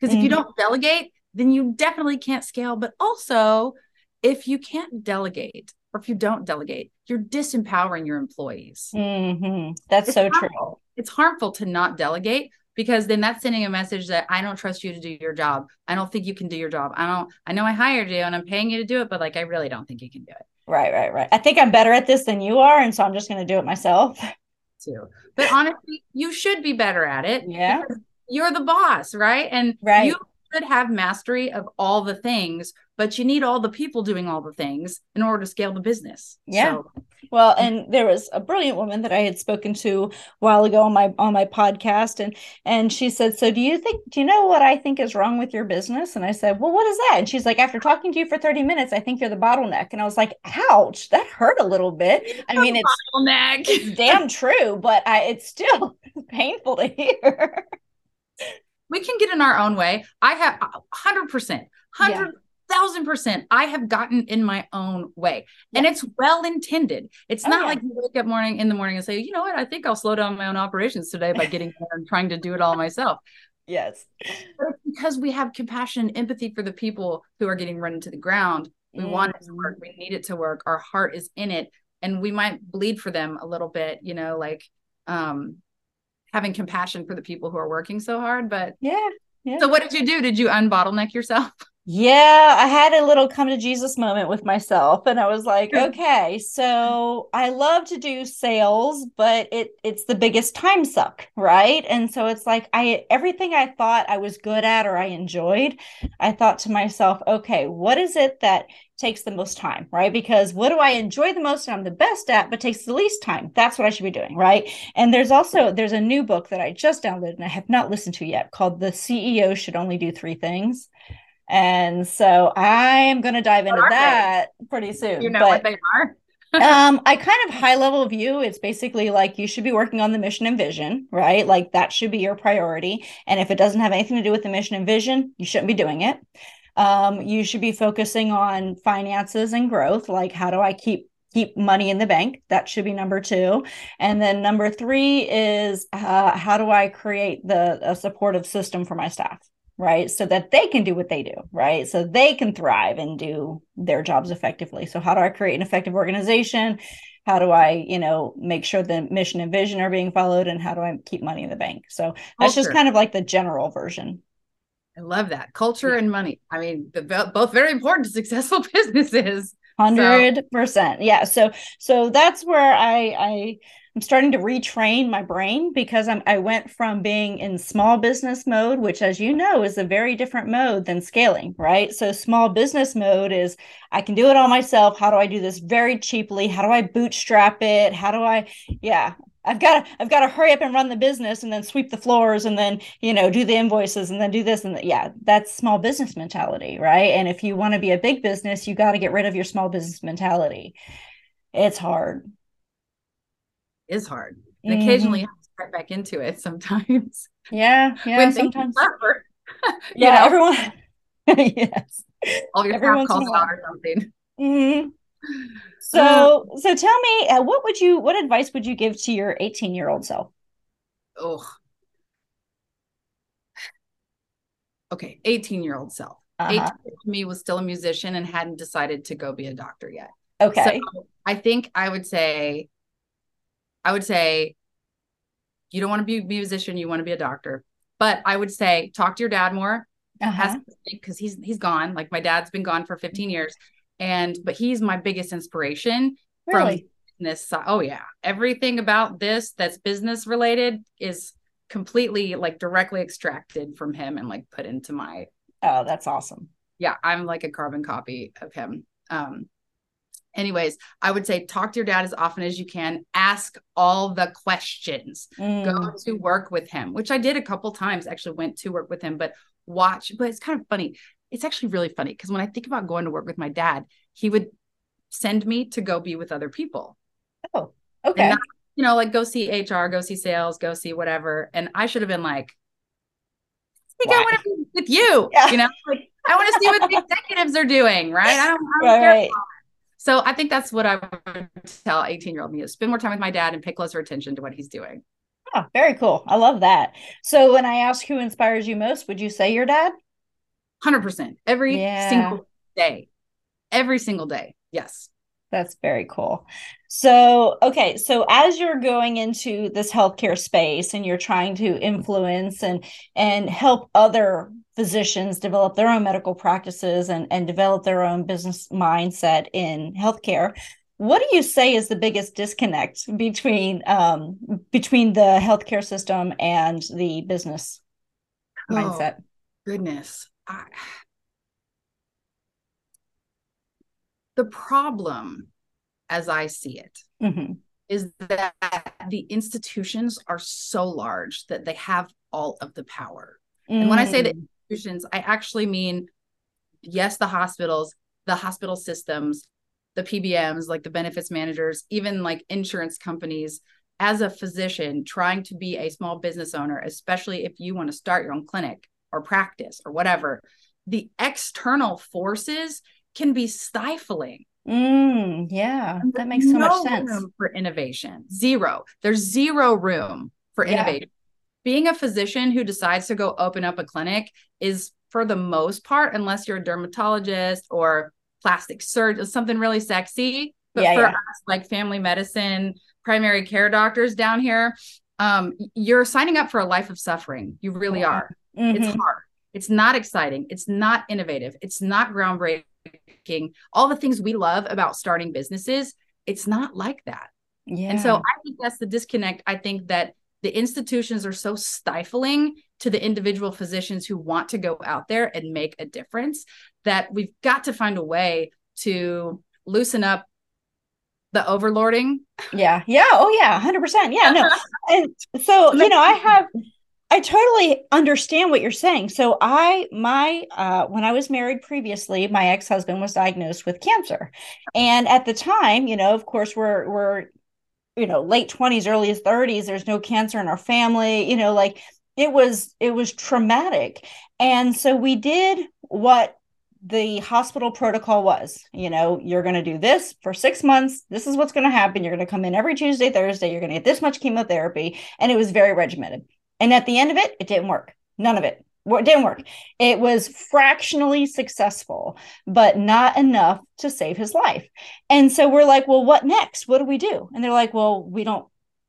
Because mm-hmm. if you mm-hmm. don't delegate, then you definitely can't scale. But also, if you can't delegate or if you don't delegate, you're disempowering your employees. Mm-hmm. That's it's so harmful. true. It's harmful to not delegate because then that's sending a message that I don't trust you to do your job. I don't think you can do your job. I don't, I know I hired you and I'm paying you to do it, but like, I really don't think you can do it. Right, right, right. I think I'm better at this than you are. And so I'm just going to do it myself. Too. But honestly, you should be better at it. Yeah you're the boss, right? And right. you should have mastery of all the things, but you need all the people doing all the things in order to scale the business. Yeah. So. Well, and there was a brilliant woman that I had spoken to a while ago on my on my podcast and and she said, "So do you think do you know what I think is wrong with your business?" And I said, "Well, what is that?" And she's like, "After talking to you for 30 minutes, I think you're the bottleneck." And I was like, "Ouch, that hurt a little bit." I mean, it's bottleneck. it's damn true, but I it's still painful to hear we can get in our own way. I have 100%, 100,000 percent. I have gotten in my own way yeah. and it's well intended. It's oh, not yeah. like you wake up morning in the morning and say, you know what, I think I'll slow down my own operations today by getting there and trying to do it all myself. Yes. But because we have compassion and empathy for the people who are getting run into the ground We mm. want it to work. We need it to work. Our heart is in it. And we might bleed for them a little bit, you know, like um having compassion for the people who are working so hard. But yeah. Yeah. So what did you do? Did you unbottleneck yourself? Yeah, I had a little come to Jesus moment with myself and I was like, hmm. okay, so I love to do sales, but it it's the biggest time suck, right? And so it's like I everything I thought I was good at or I enjoyed, I thought to myself, okay, what is it that takes the most time, right? Because what do I enjoy the most and I'm the best at, but takes the least time? That's what I should be doing, right? And there's also there's a new book that I just downloaded and I have not listened to yet called The CEO Should Only Do Three Things. And so I am going to dive into that they? pretty soon. You know but, what they are? um, I kind of high level view. It's basically like you should be working on the mission and vision, right? Like that should be your priority. And if it doesn't have anything to do with the mission and vision, you shouldn't be doing it. Um, you should be focusing on finances and growth. Like how do I keep keep money in the bank? That should be number two. And then number three is uh, how do I create the a supportive system for my staff? Right? So that they can do what they do right? So they can thrive and do their jobs effectively. So how do i create an effective organization? How do i you know make sure the mission and vision are being followed? And how do i keep money in the bank? So that's just kind of like the general version. I love that. Culture yeah. and money. I mean the, both very important to successful businesses. 100% so. yeah. So so that's where i i I'm starting to retrain my brain because I'm, I went from being in small business mode, which, as you know, is a very different mode than scaling, right? So, small business mode is I can do it all myself. How do I do this very cheaply? How do I bootstrap it? How do I, yeah, I've got to, I've got to hurry up and run the business and then sweep the floors and then, you know, do the invoices and then do this. And the, yeah, that's small business mentality, right? And if you want to be a big business, you got to get rid of your small business mentality. It's hard is hard. And mm-hmm. occasionally you have to start back into it sometimes. Yeah. Yeah. when sometimes. yeah. Know? Everyone. yes. All your staff calls out or something. Mm-hmm. So, uh, so tell me, uh, what would you, what advice would you give to your 18 year old self? Oh, okay. 18 year old self. Uh-huh. 18 to me was still a musician and hadn't decided to go be a doctor yet. Okay. So I think I would say I would say you don't want to be a musician, you want to be a doctor. But I would say talk to your dad more because uh-huh. he's he's gone. Like my dad's been gone for 15 years. And but he's my biggest inspiration really? from business side. Oh yeah. Everything about this that's business related is completely like directly extracted from him and like put into my Oh, that's awesome. Yeah, I'm like a carbon copy of him. Um anyways, I would say talk to your dad as often as you can. Ask all the questions. Mm. Go to work with him, which I did a couple times. Actually, went to work with him, but watch. But it's kind of funny. It's actually really funny because when I think about going to work with my dad, he would send me to go be with other people. Oh, okay. Not, you know, like go see HR, go see sales, go see whatever. And I should have been like, I think I want to be with you. Yeah. You know, like I want to see what the executives are doing, right? I don't, I don't right, care. Right. So I think that's what I would tell 18 year old me is spend more time with my dad and pay closer attention to what he's doing. Oh, very cool. I love that. So when I ask who inspires you most, would you say your dad? 100% every yeah. single day. Every single day. Yes. That's very cool. So, okay, so as you're going into this healthcare space and you're trying to influence and and help other physicians develop their own medical practices and and develop their own business mindset in healthcare, what do you say is the biggest disconnect between um between the healthcare system and the business oh, mindset? Goodness. I The problem, as I see it, mm-hmm. is that the institutions are so large that they have all of the power. Mm. And when I say the mm. institutions, I actually mean, yes, the hospitals, the hospital systems, the PBMs, like the benefits managers, even like insurance companies. As a physician trying to be a small business owner, especially if you want to start your own clinic or practice or whatever, the external forces can be stifling. Mm, yeah, that makes so no much sense. Room for innovation, zero. There's zero room for yeah. innovation. Being a physician who decides to go open up a clinic is, for the most part, unless you're a dermatologist or plastic surgeon, something really sexy. But yeah, for yeah. us, like family medicine, primary care doctors down here, um, you're signing up for a life of suffering. You really are. Mm-hmm. It's hard. It's not exciting. It's not innovative. It's not groundbreaking. All the things we love about starting businesses, it's not like that. Yeah. And so I think that's the disconnect. I think that the institutions are so stifling to the individual physicians who want to go out there and make a difference that we've got to find a way to loosen up the overlording. Yeah. Yeah. Oh yeah. 100%. Yeah. No. and so, you know, I have I totally understand what you're saying. So I my uh when I was married previously, my ex-husband was diagnosed with cancer. And at the time, you know, of course we're we're you know, late 20s, early 30s, there's no cancer in our family, you know, like it was it was traumatic. And so we did what the hospital protocol was you know you're going to do this for six months this is what's going to happen you're going to come in every tuesday thursday you're going to get this much chemotherapy and it was very regimented and at the end of it it didn't work none of it it didn't work it was fractionally successful but not enough to save his life and so we're like well what next what do we do and they're like well we don't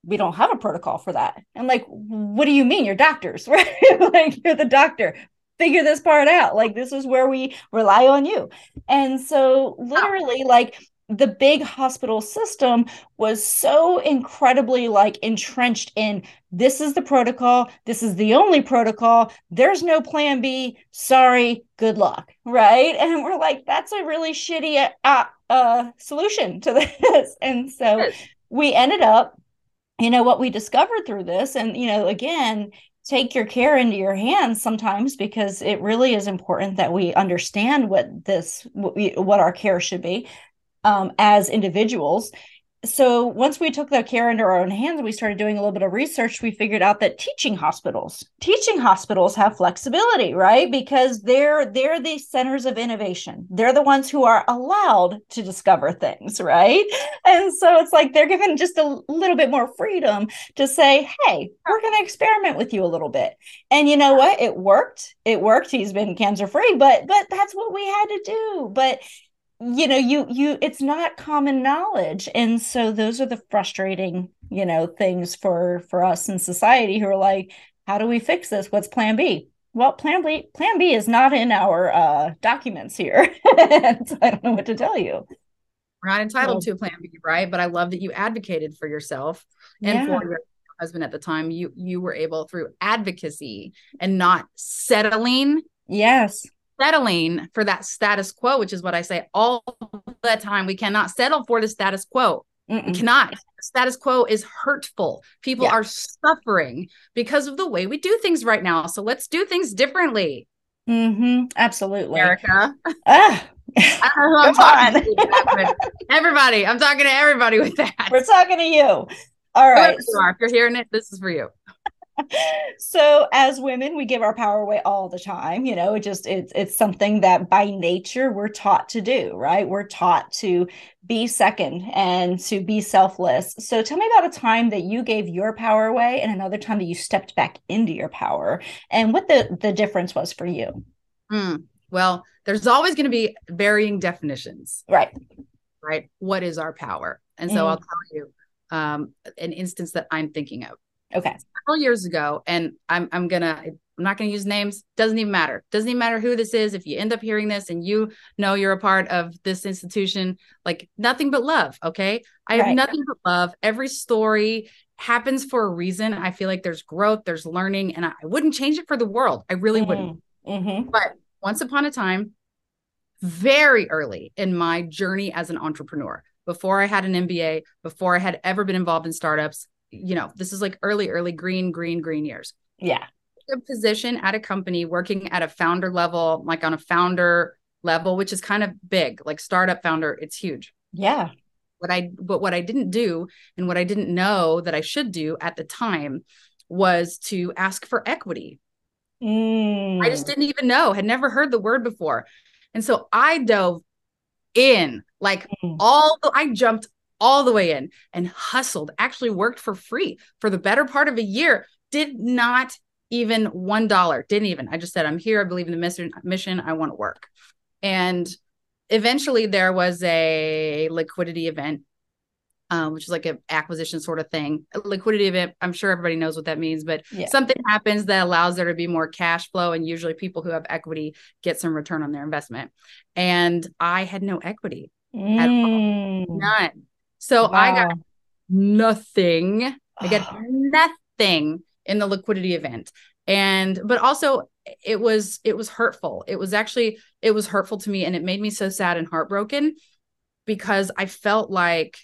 we don't have a protocol for that. I'm like, what do you mean? You're doctors, right? like you're the doctor figure this part out. Like this is where we rely on you. And so literally like the big hospital system was so incredibly like entrenched in this is the protocol. This is the only protocol. There's no plan b. Sorry. Good luck. Right? And we're like that's a really shitty uh, uh, solution to this. And so we ended up you know what we discovered through this. And you know again take your care into your hands sometimes because it really is important that we understand what this what, we, what our care should be um, as individuals. So once we took the care into our own hands we started doing a little bit of research we figured out that teaching hospitals teaching hospitals have flexibility right? Because they're they're the centers of innovation. They're the ones who are allowed to discover things right? And so it's like they're given just a little bit more freedom to say hey we're going to experiment with you a little bit. And you know what? It worked. It worked. He's been cancer free but but that's what we had to do. But you know you you it's not common knowledge. And so those are the frustrating you know things for for us in society who are like how do we fix this? What's plan b? Well plan b plan b is not in our uh documents here. So i don't know what to tell you. We're not entitled to a plan b right? But i love that you advocated for yourself and yeah. for your husband at the time. You you were able through advocacy and not settling yes settling for that status quo, which is what I say all the time. We cannot settle for the status quo. Mm-mm. We cannot. Status quo is hurtful. People yeah. are suffering because of the way we do things right now. So let's do things differently. Mm-hmm. Absolutely. Erica. Ah. I don't know who I'm talking to. everybody. I'm talking to everybody with that. We're talking to you. All right. You are, if you're hearing it, this is for you so as women we give our power away all the time you know it just it's it's something that by nature we're taught to do right? We're taught to be second and to be selfless. So tell me about a time that you gave your power away and another time that you stepped back into your power and what the the difference was for you. Mm, well there's always going to be varying definitions right. right? What is our power? And so mm. i'll tell you um, an instance that i'm thinking of Okay. Several years ago, and I'm I'm gonna I'm not gonna use names. Doesn't even matter. Doesn't even matter who this is. If you end up hearing this and you know you're a part of this institution, like nothing but love. Okay. I right. have nothing but love. Every story happens for a reason. I feel like there's growth, there's learning, and I, I wouldn't change it for the world. I really mm-hmm. wouldn't. Mm-hmm. But once upon a time, very early in my journey as an entrepreneur, before I had an MBA, before I had ever been involved in startups, you know, this is like early, early green, green, green years. Yeah. A position at a company working at a founder level, like on a founder level, which is kind of big, like startup founder, it's huge. Yeah. What I but what I didn't do and what I didn't know that I should do at the time was to ask for equity. Mm. I just didn't even know, had never heard the word before. And so I dove in like mm. all I jumped all the way in and hustled, actually worked for free for the better part of a year, did not even one dollar, didn't even. I just said, I'm here. I believe in the mission. mission I want to work. And eventually there was a liquidity event um, which is like an acquisition sort of thing. A liquidity event, I'm sure everybody knows what that means, but yeah. something happens that allows there to be more cash flow. And usually people who have equity get some return on their investment. And I had no equity, mm. At all, none. So wow. I got nothing. I got nothing in the liquidity event. And, but also it was, it was hurtful. It was actually, it was hurtful to me and it made me so sad and heartbroken because I felt like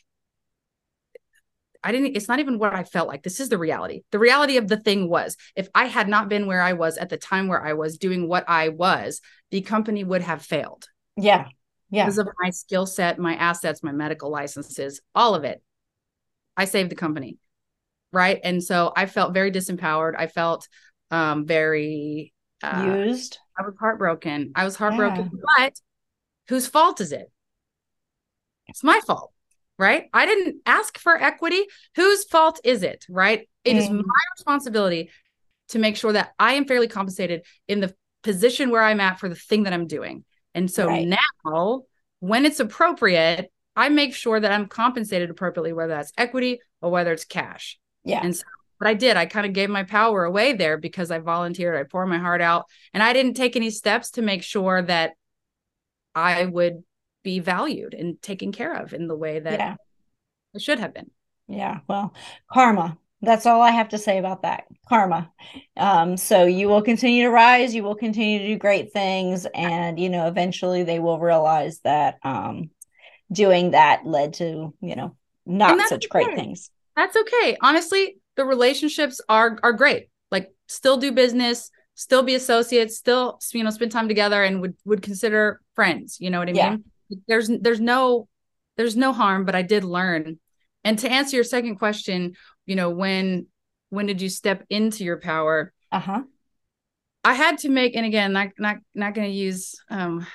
I didn't, it's not even what I felt like. This is the reality. The reality of the thing was if I had not been where I was at the time where I was doing what I was, the company would have failed. Yeah. Yeah. Because of my skill set, my assets, my medical licenses, all of it. I saved the company. Right. And so I felt very disempowered. I felt um, very uh, used. I was heartbroken. I was heartbroken. Yeah. But whose fault is it? It's my fault right? I didn't ask for equity. Whose fault is it, right? It mm. is my responsibility to make sure that I am fairly compensated in the position where I'm at for the thing that I'm doing. And so right. now, when it's appropriate, I make sure that I'm compensated appropriately, whether that's equity or whether it's cash. Yeah. And so, but I did, I kind of gave my power away there because I volunteered, I poured my heart out, and I didn't take any steps to make sure that I would be valued and taken care of in the way that yeah. it should have been. Yeah. Well, karma. That's all I have to say about that. Karma. Um, so you will continue to rise, you will continue to do great things, and you know, eventually they will realize that um doing that led to, you know, not such okay. great things. That's okay. Honestly, the relationships are are great. Like still do business, still be associates, still, you know, spend time together and would would consider friends. You know what I yeah. mean? there's there's no there's no harm but i did learn and to answer your second question you know when when did you step into your power uh-huh i had to make and again not not not going to use um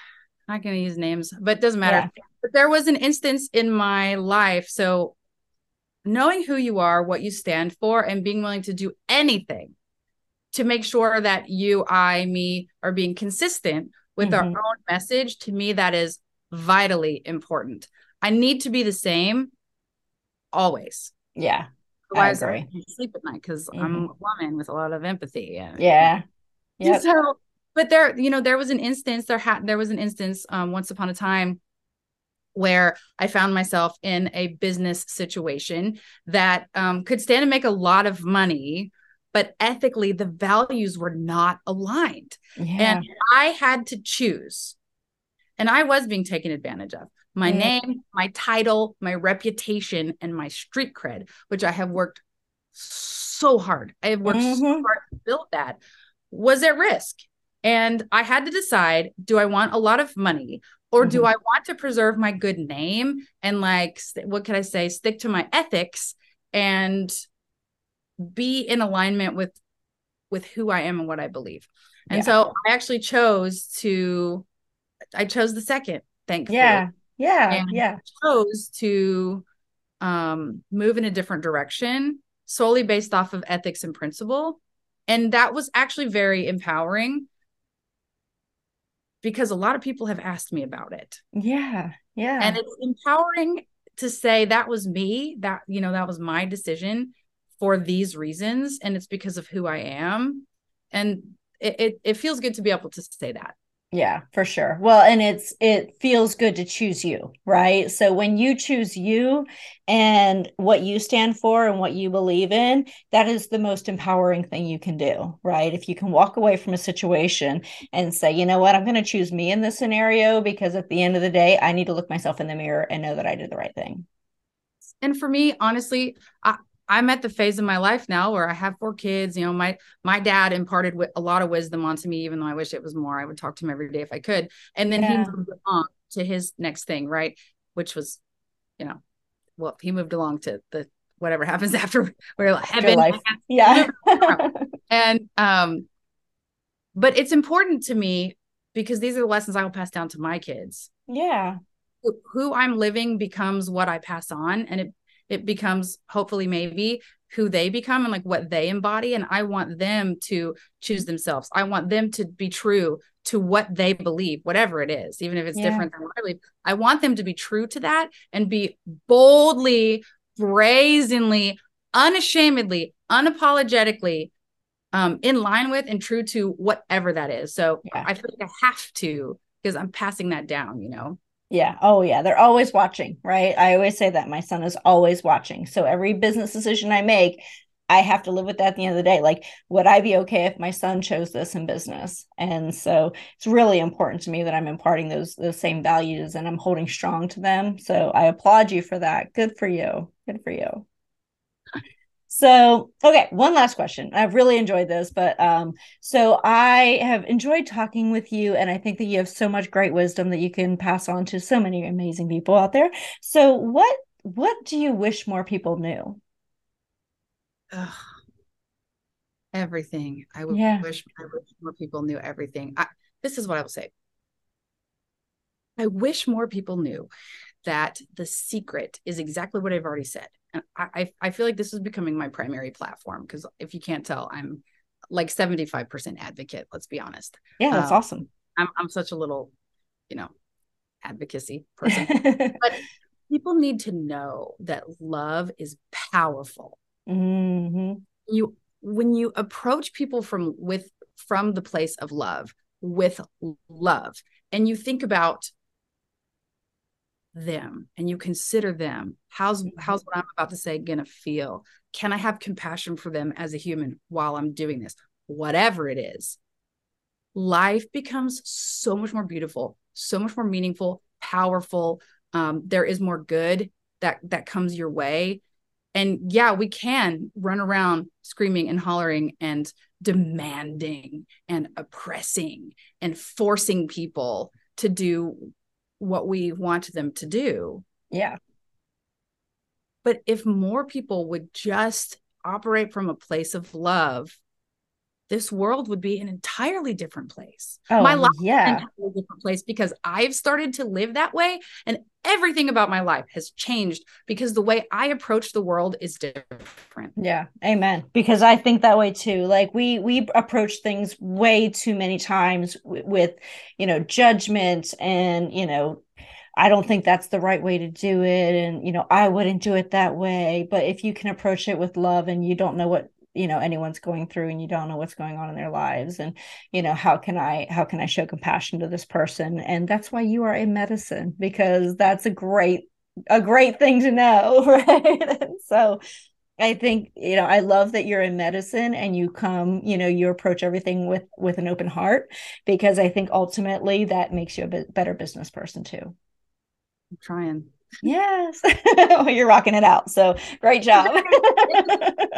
not going to use names but it doesn't matter yeah. but there was an instance in my life so knowing who you are what you stand for and being willing to do anything to make sure that you i me are being consistent with mm-hmm. our own message to me that is vitally important. I need to be the same always. Yeah. Otherwise, I, I can't sleep at night because mm-hmm. I'm a woman with a lot of empathy. And, yeah. Yeah. So, but there, you know, there was an instance. There had there was an instance um, once upon a time where I found myself in a business situation that um, could stand to make a lot of money, but ethically the values were not aligned, yeah. and I had to choose and I was being taken advantage of. My mm. name, my title, my reputation, and my street cred, which I have worked so hard. I have worked mm-hmm. so hard to build that, was at risk. And I had to decide do I want a lot of money or mm-hmm. do I want to preserve my good name and, like, what could I say, stick to my ethics and be in alignment with with who I am and what I believe. And yeah. so I actually chose to I chose the second, thankfully. Yeah. Yeah. Yeah. chose to um, move in a different direction solely based off of ethics and principle. And that was actually very empowering because a lot of people have asked me about it. Yeah. Yeah. And it's empowering to say that was me, that, you know, that was my decision for these reasons. And it's because of who I am. And it, it, it feels good to be able to say that. Yeah, for sure. Well, and it's it feels good to choose you, right? So when you choose you and what you stand for and what you believe in, that is the most empowering thing you can do, right? If you can walk away from a situation and say, "You know what? I'm going to choose me in this scenario because at the end of the day, I need to look myself in the mirror and know that I did the right thing." And for me, honestly, I, I'm at the phase of my life now where I have four kids. You know, my my dad imparted a lot of wisdom onto me, even though I wish it was more. I would talk to him every day if I could. And then yeah. he moved on to his next thing, right? Which was, you know, well, he moved along to the whatever happens after we're like heaven. Yeah. and um, but it's important to me because these are the lessons I will pass down to my kids. Yeah. Who I'm living becomes what I pass on, and it it becomes hopefully maybe who they become and like what they embody and i want them to choose themselves i want them to be true to what they believe, whatever it is, even if it's yeah. different than what I believe. I want them to be true to that and be boldly, brazenly, unashamedly, unapologetically um, in line with and true to whatever that is. So yeah. I feel like I have to because I'm passing that down, you know? Yeah. Oh, yeah. They're always watching, right? I always say that my son is always watching. So every business decision I make, I have to live with that at the end of the day. Like, would I be okay if my son chose this in business? And so it's really important to me that I'm imparting those those same values and I'm holding strong to them. So I applaud you for that. Good for you. Good for you. So, okay, one last question. I've really enjoyed this, but um, so I have enjoyed talking with you, and I think that you have so much great wisdom that you can pass on to so many amazing people out there. So, what what do you wish more people knew? Ugh. Everything. I would yeah. wish, I wish more people knew everything. I, this is what I will say. I wish more people knew that the secret is exactly what I've already said. And I, I feel like this is becoming my primary platform because if you can't tell, I'm like 75% advocate, let's be honest. Yeah, that's um, awesome. I'm, I'm such a little, you know, advocacy person. but people need to know that love is powerful. Mm-hmm. You when you approach people from with from the place of love with love and you think about them and you consider them how's mm-hmm. how's what i'm about to say gonna feel? Can i have compassion for them as a human while i'm doing this? Whatever it is. Life becomes so much more beautiful so much more meaningful powerful. Um, there is more good that that comes your way. And yeah we can run around screaming and hollering and demanding and oppressing and forcing people to do what we want them to do. Yeah. But if more people would just operate from a place of love, this world would be an entirely different place. Oh, my life yeah. entirely different place because I've started to live that way and everything about my life has changed because the way I approach the world is different. Yeah. Amen. Because I think that way too. Like we we approach things way too many times with, with you know, judgment and, you know, I don't think that's the right way to do it. And, you know, I wouldn't do it that way. But if you can approach it with love and you don't know what you know anyone's going through and you don't know what's going on in their lives and you know how can i how can i show compassion to this person and that's why you are a medicine because that's a great a great thing to know right so I think you know I love that you're in medicine and you come you know you approach everything with with an open heart because I think ultimately that makes you a bit better business person too. I'm trying. Yes. well, you're rocking it out. So great job.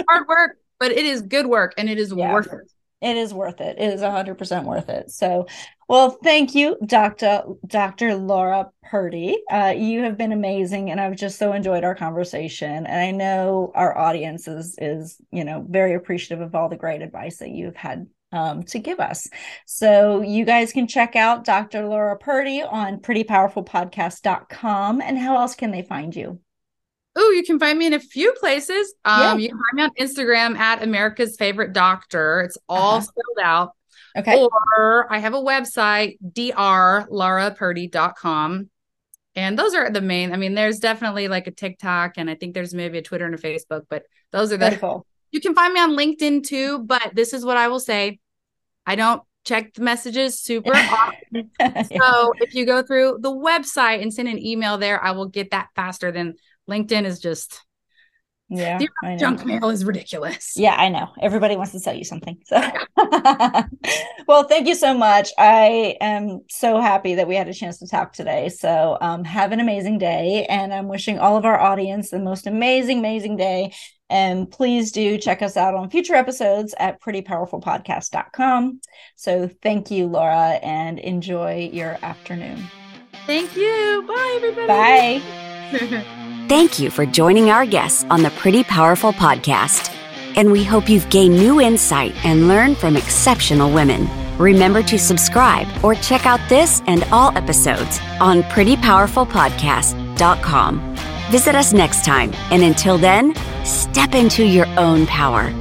hard work but it is good work and it is yeah. worth it. It is worth it. It is 100% worth it. So, well, thank you, Dr. Dr. Laura Purdy. Uh, you have been amazing, and I've just so enjoyed our conversation. And I know our audience is, is you know, very appreciative of all the great advice that you've had um, to give us. So you guys can check out Dr. Laura Purdy on prettypowerfulpodcast.com. And how else can they find you? Oh, you can find me in a few places. Um, yeah. You can find me on Instagram at America's Favorite Doctor. It's all uh-huh. spelled out. Okay. Or I have a website, drlaurapurdy.com. And those are the main. I mean, there's definitely like a TikTok, and I think there's maybe a Twitter and a Facebook, but those are the. Cool. You can find me on LinkedIn too, but this is what I will say. I don't check the messages super often. yeah. So if you go through the website and send an email there, I will get that faster than LinkedIn is just yeah, junk mail is ridiculous. Yeah, I know. Everybody wants to sell you something. So, well, thank you so much. I am so happy that we had a chance to talk today. So, um, have an amazing day, and I'm wishing all of our audience the most amazing, amazing day. And please do check us out on future episodes at prettypowerfulpodcast.com. So, thank you, Laura, and enjoy your afternoon. Thank you. Bye, everybody. Bye. Thank you for joining our guests on the Pretty Powerful podcast. And we hope you've gained new insight and learned from exceptional women. Remember to subscribe or check out this and all episodes on prettypowerfulpodcast.com. Visit us next time, and until then, step into your own power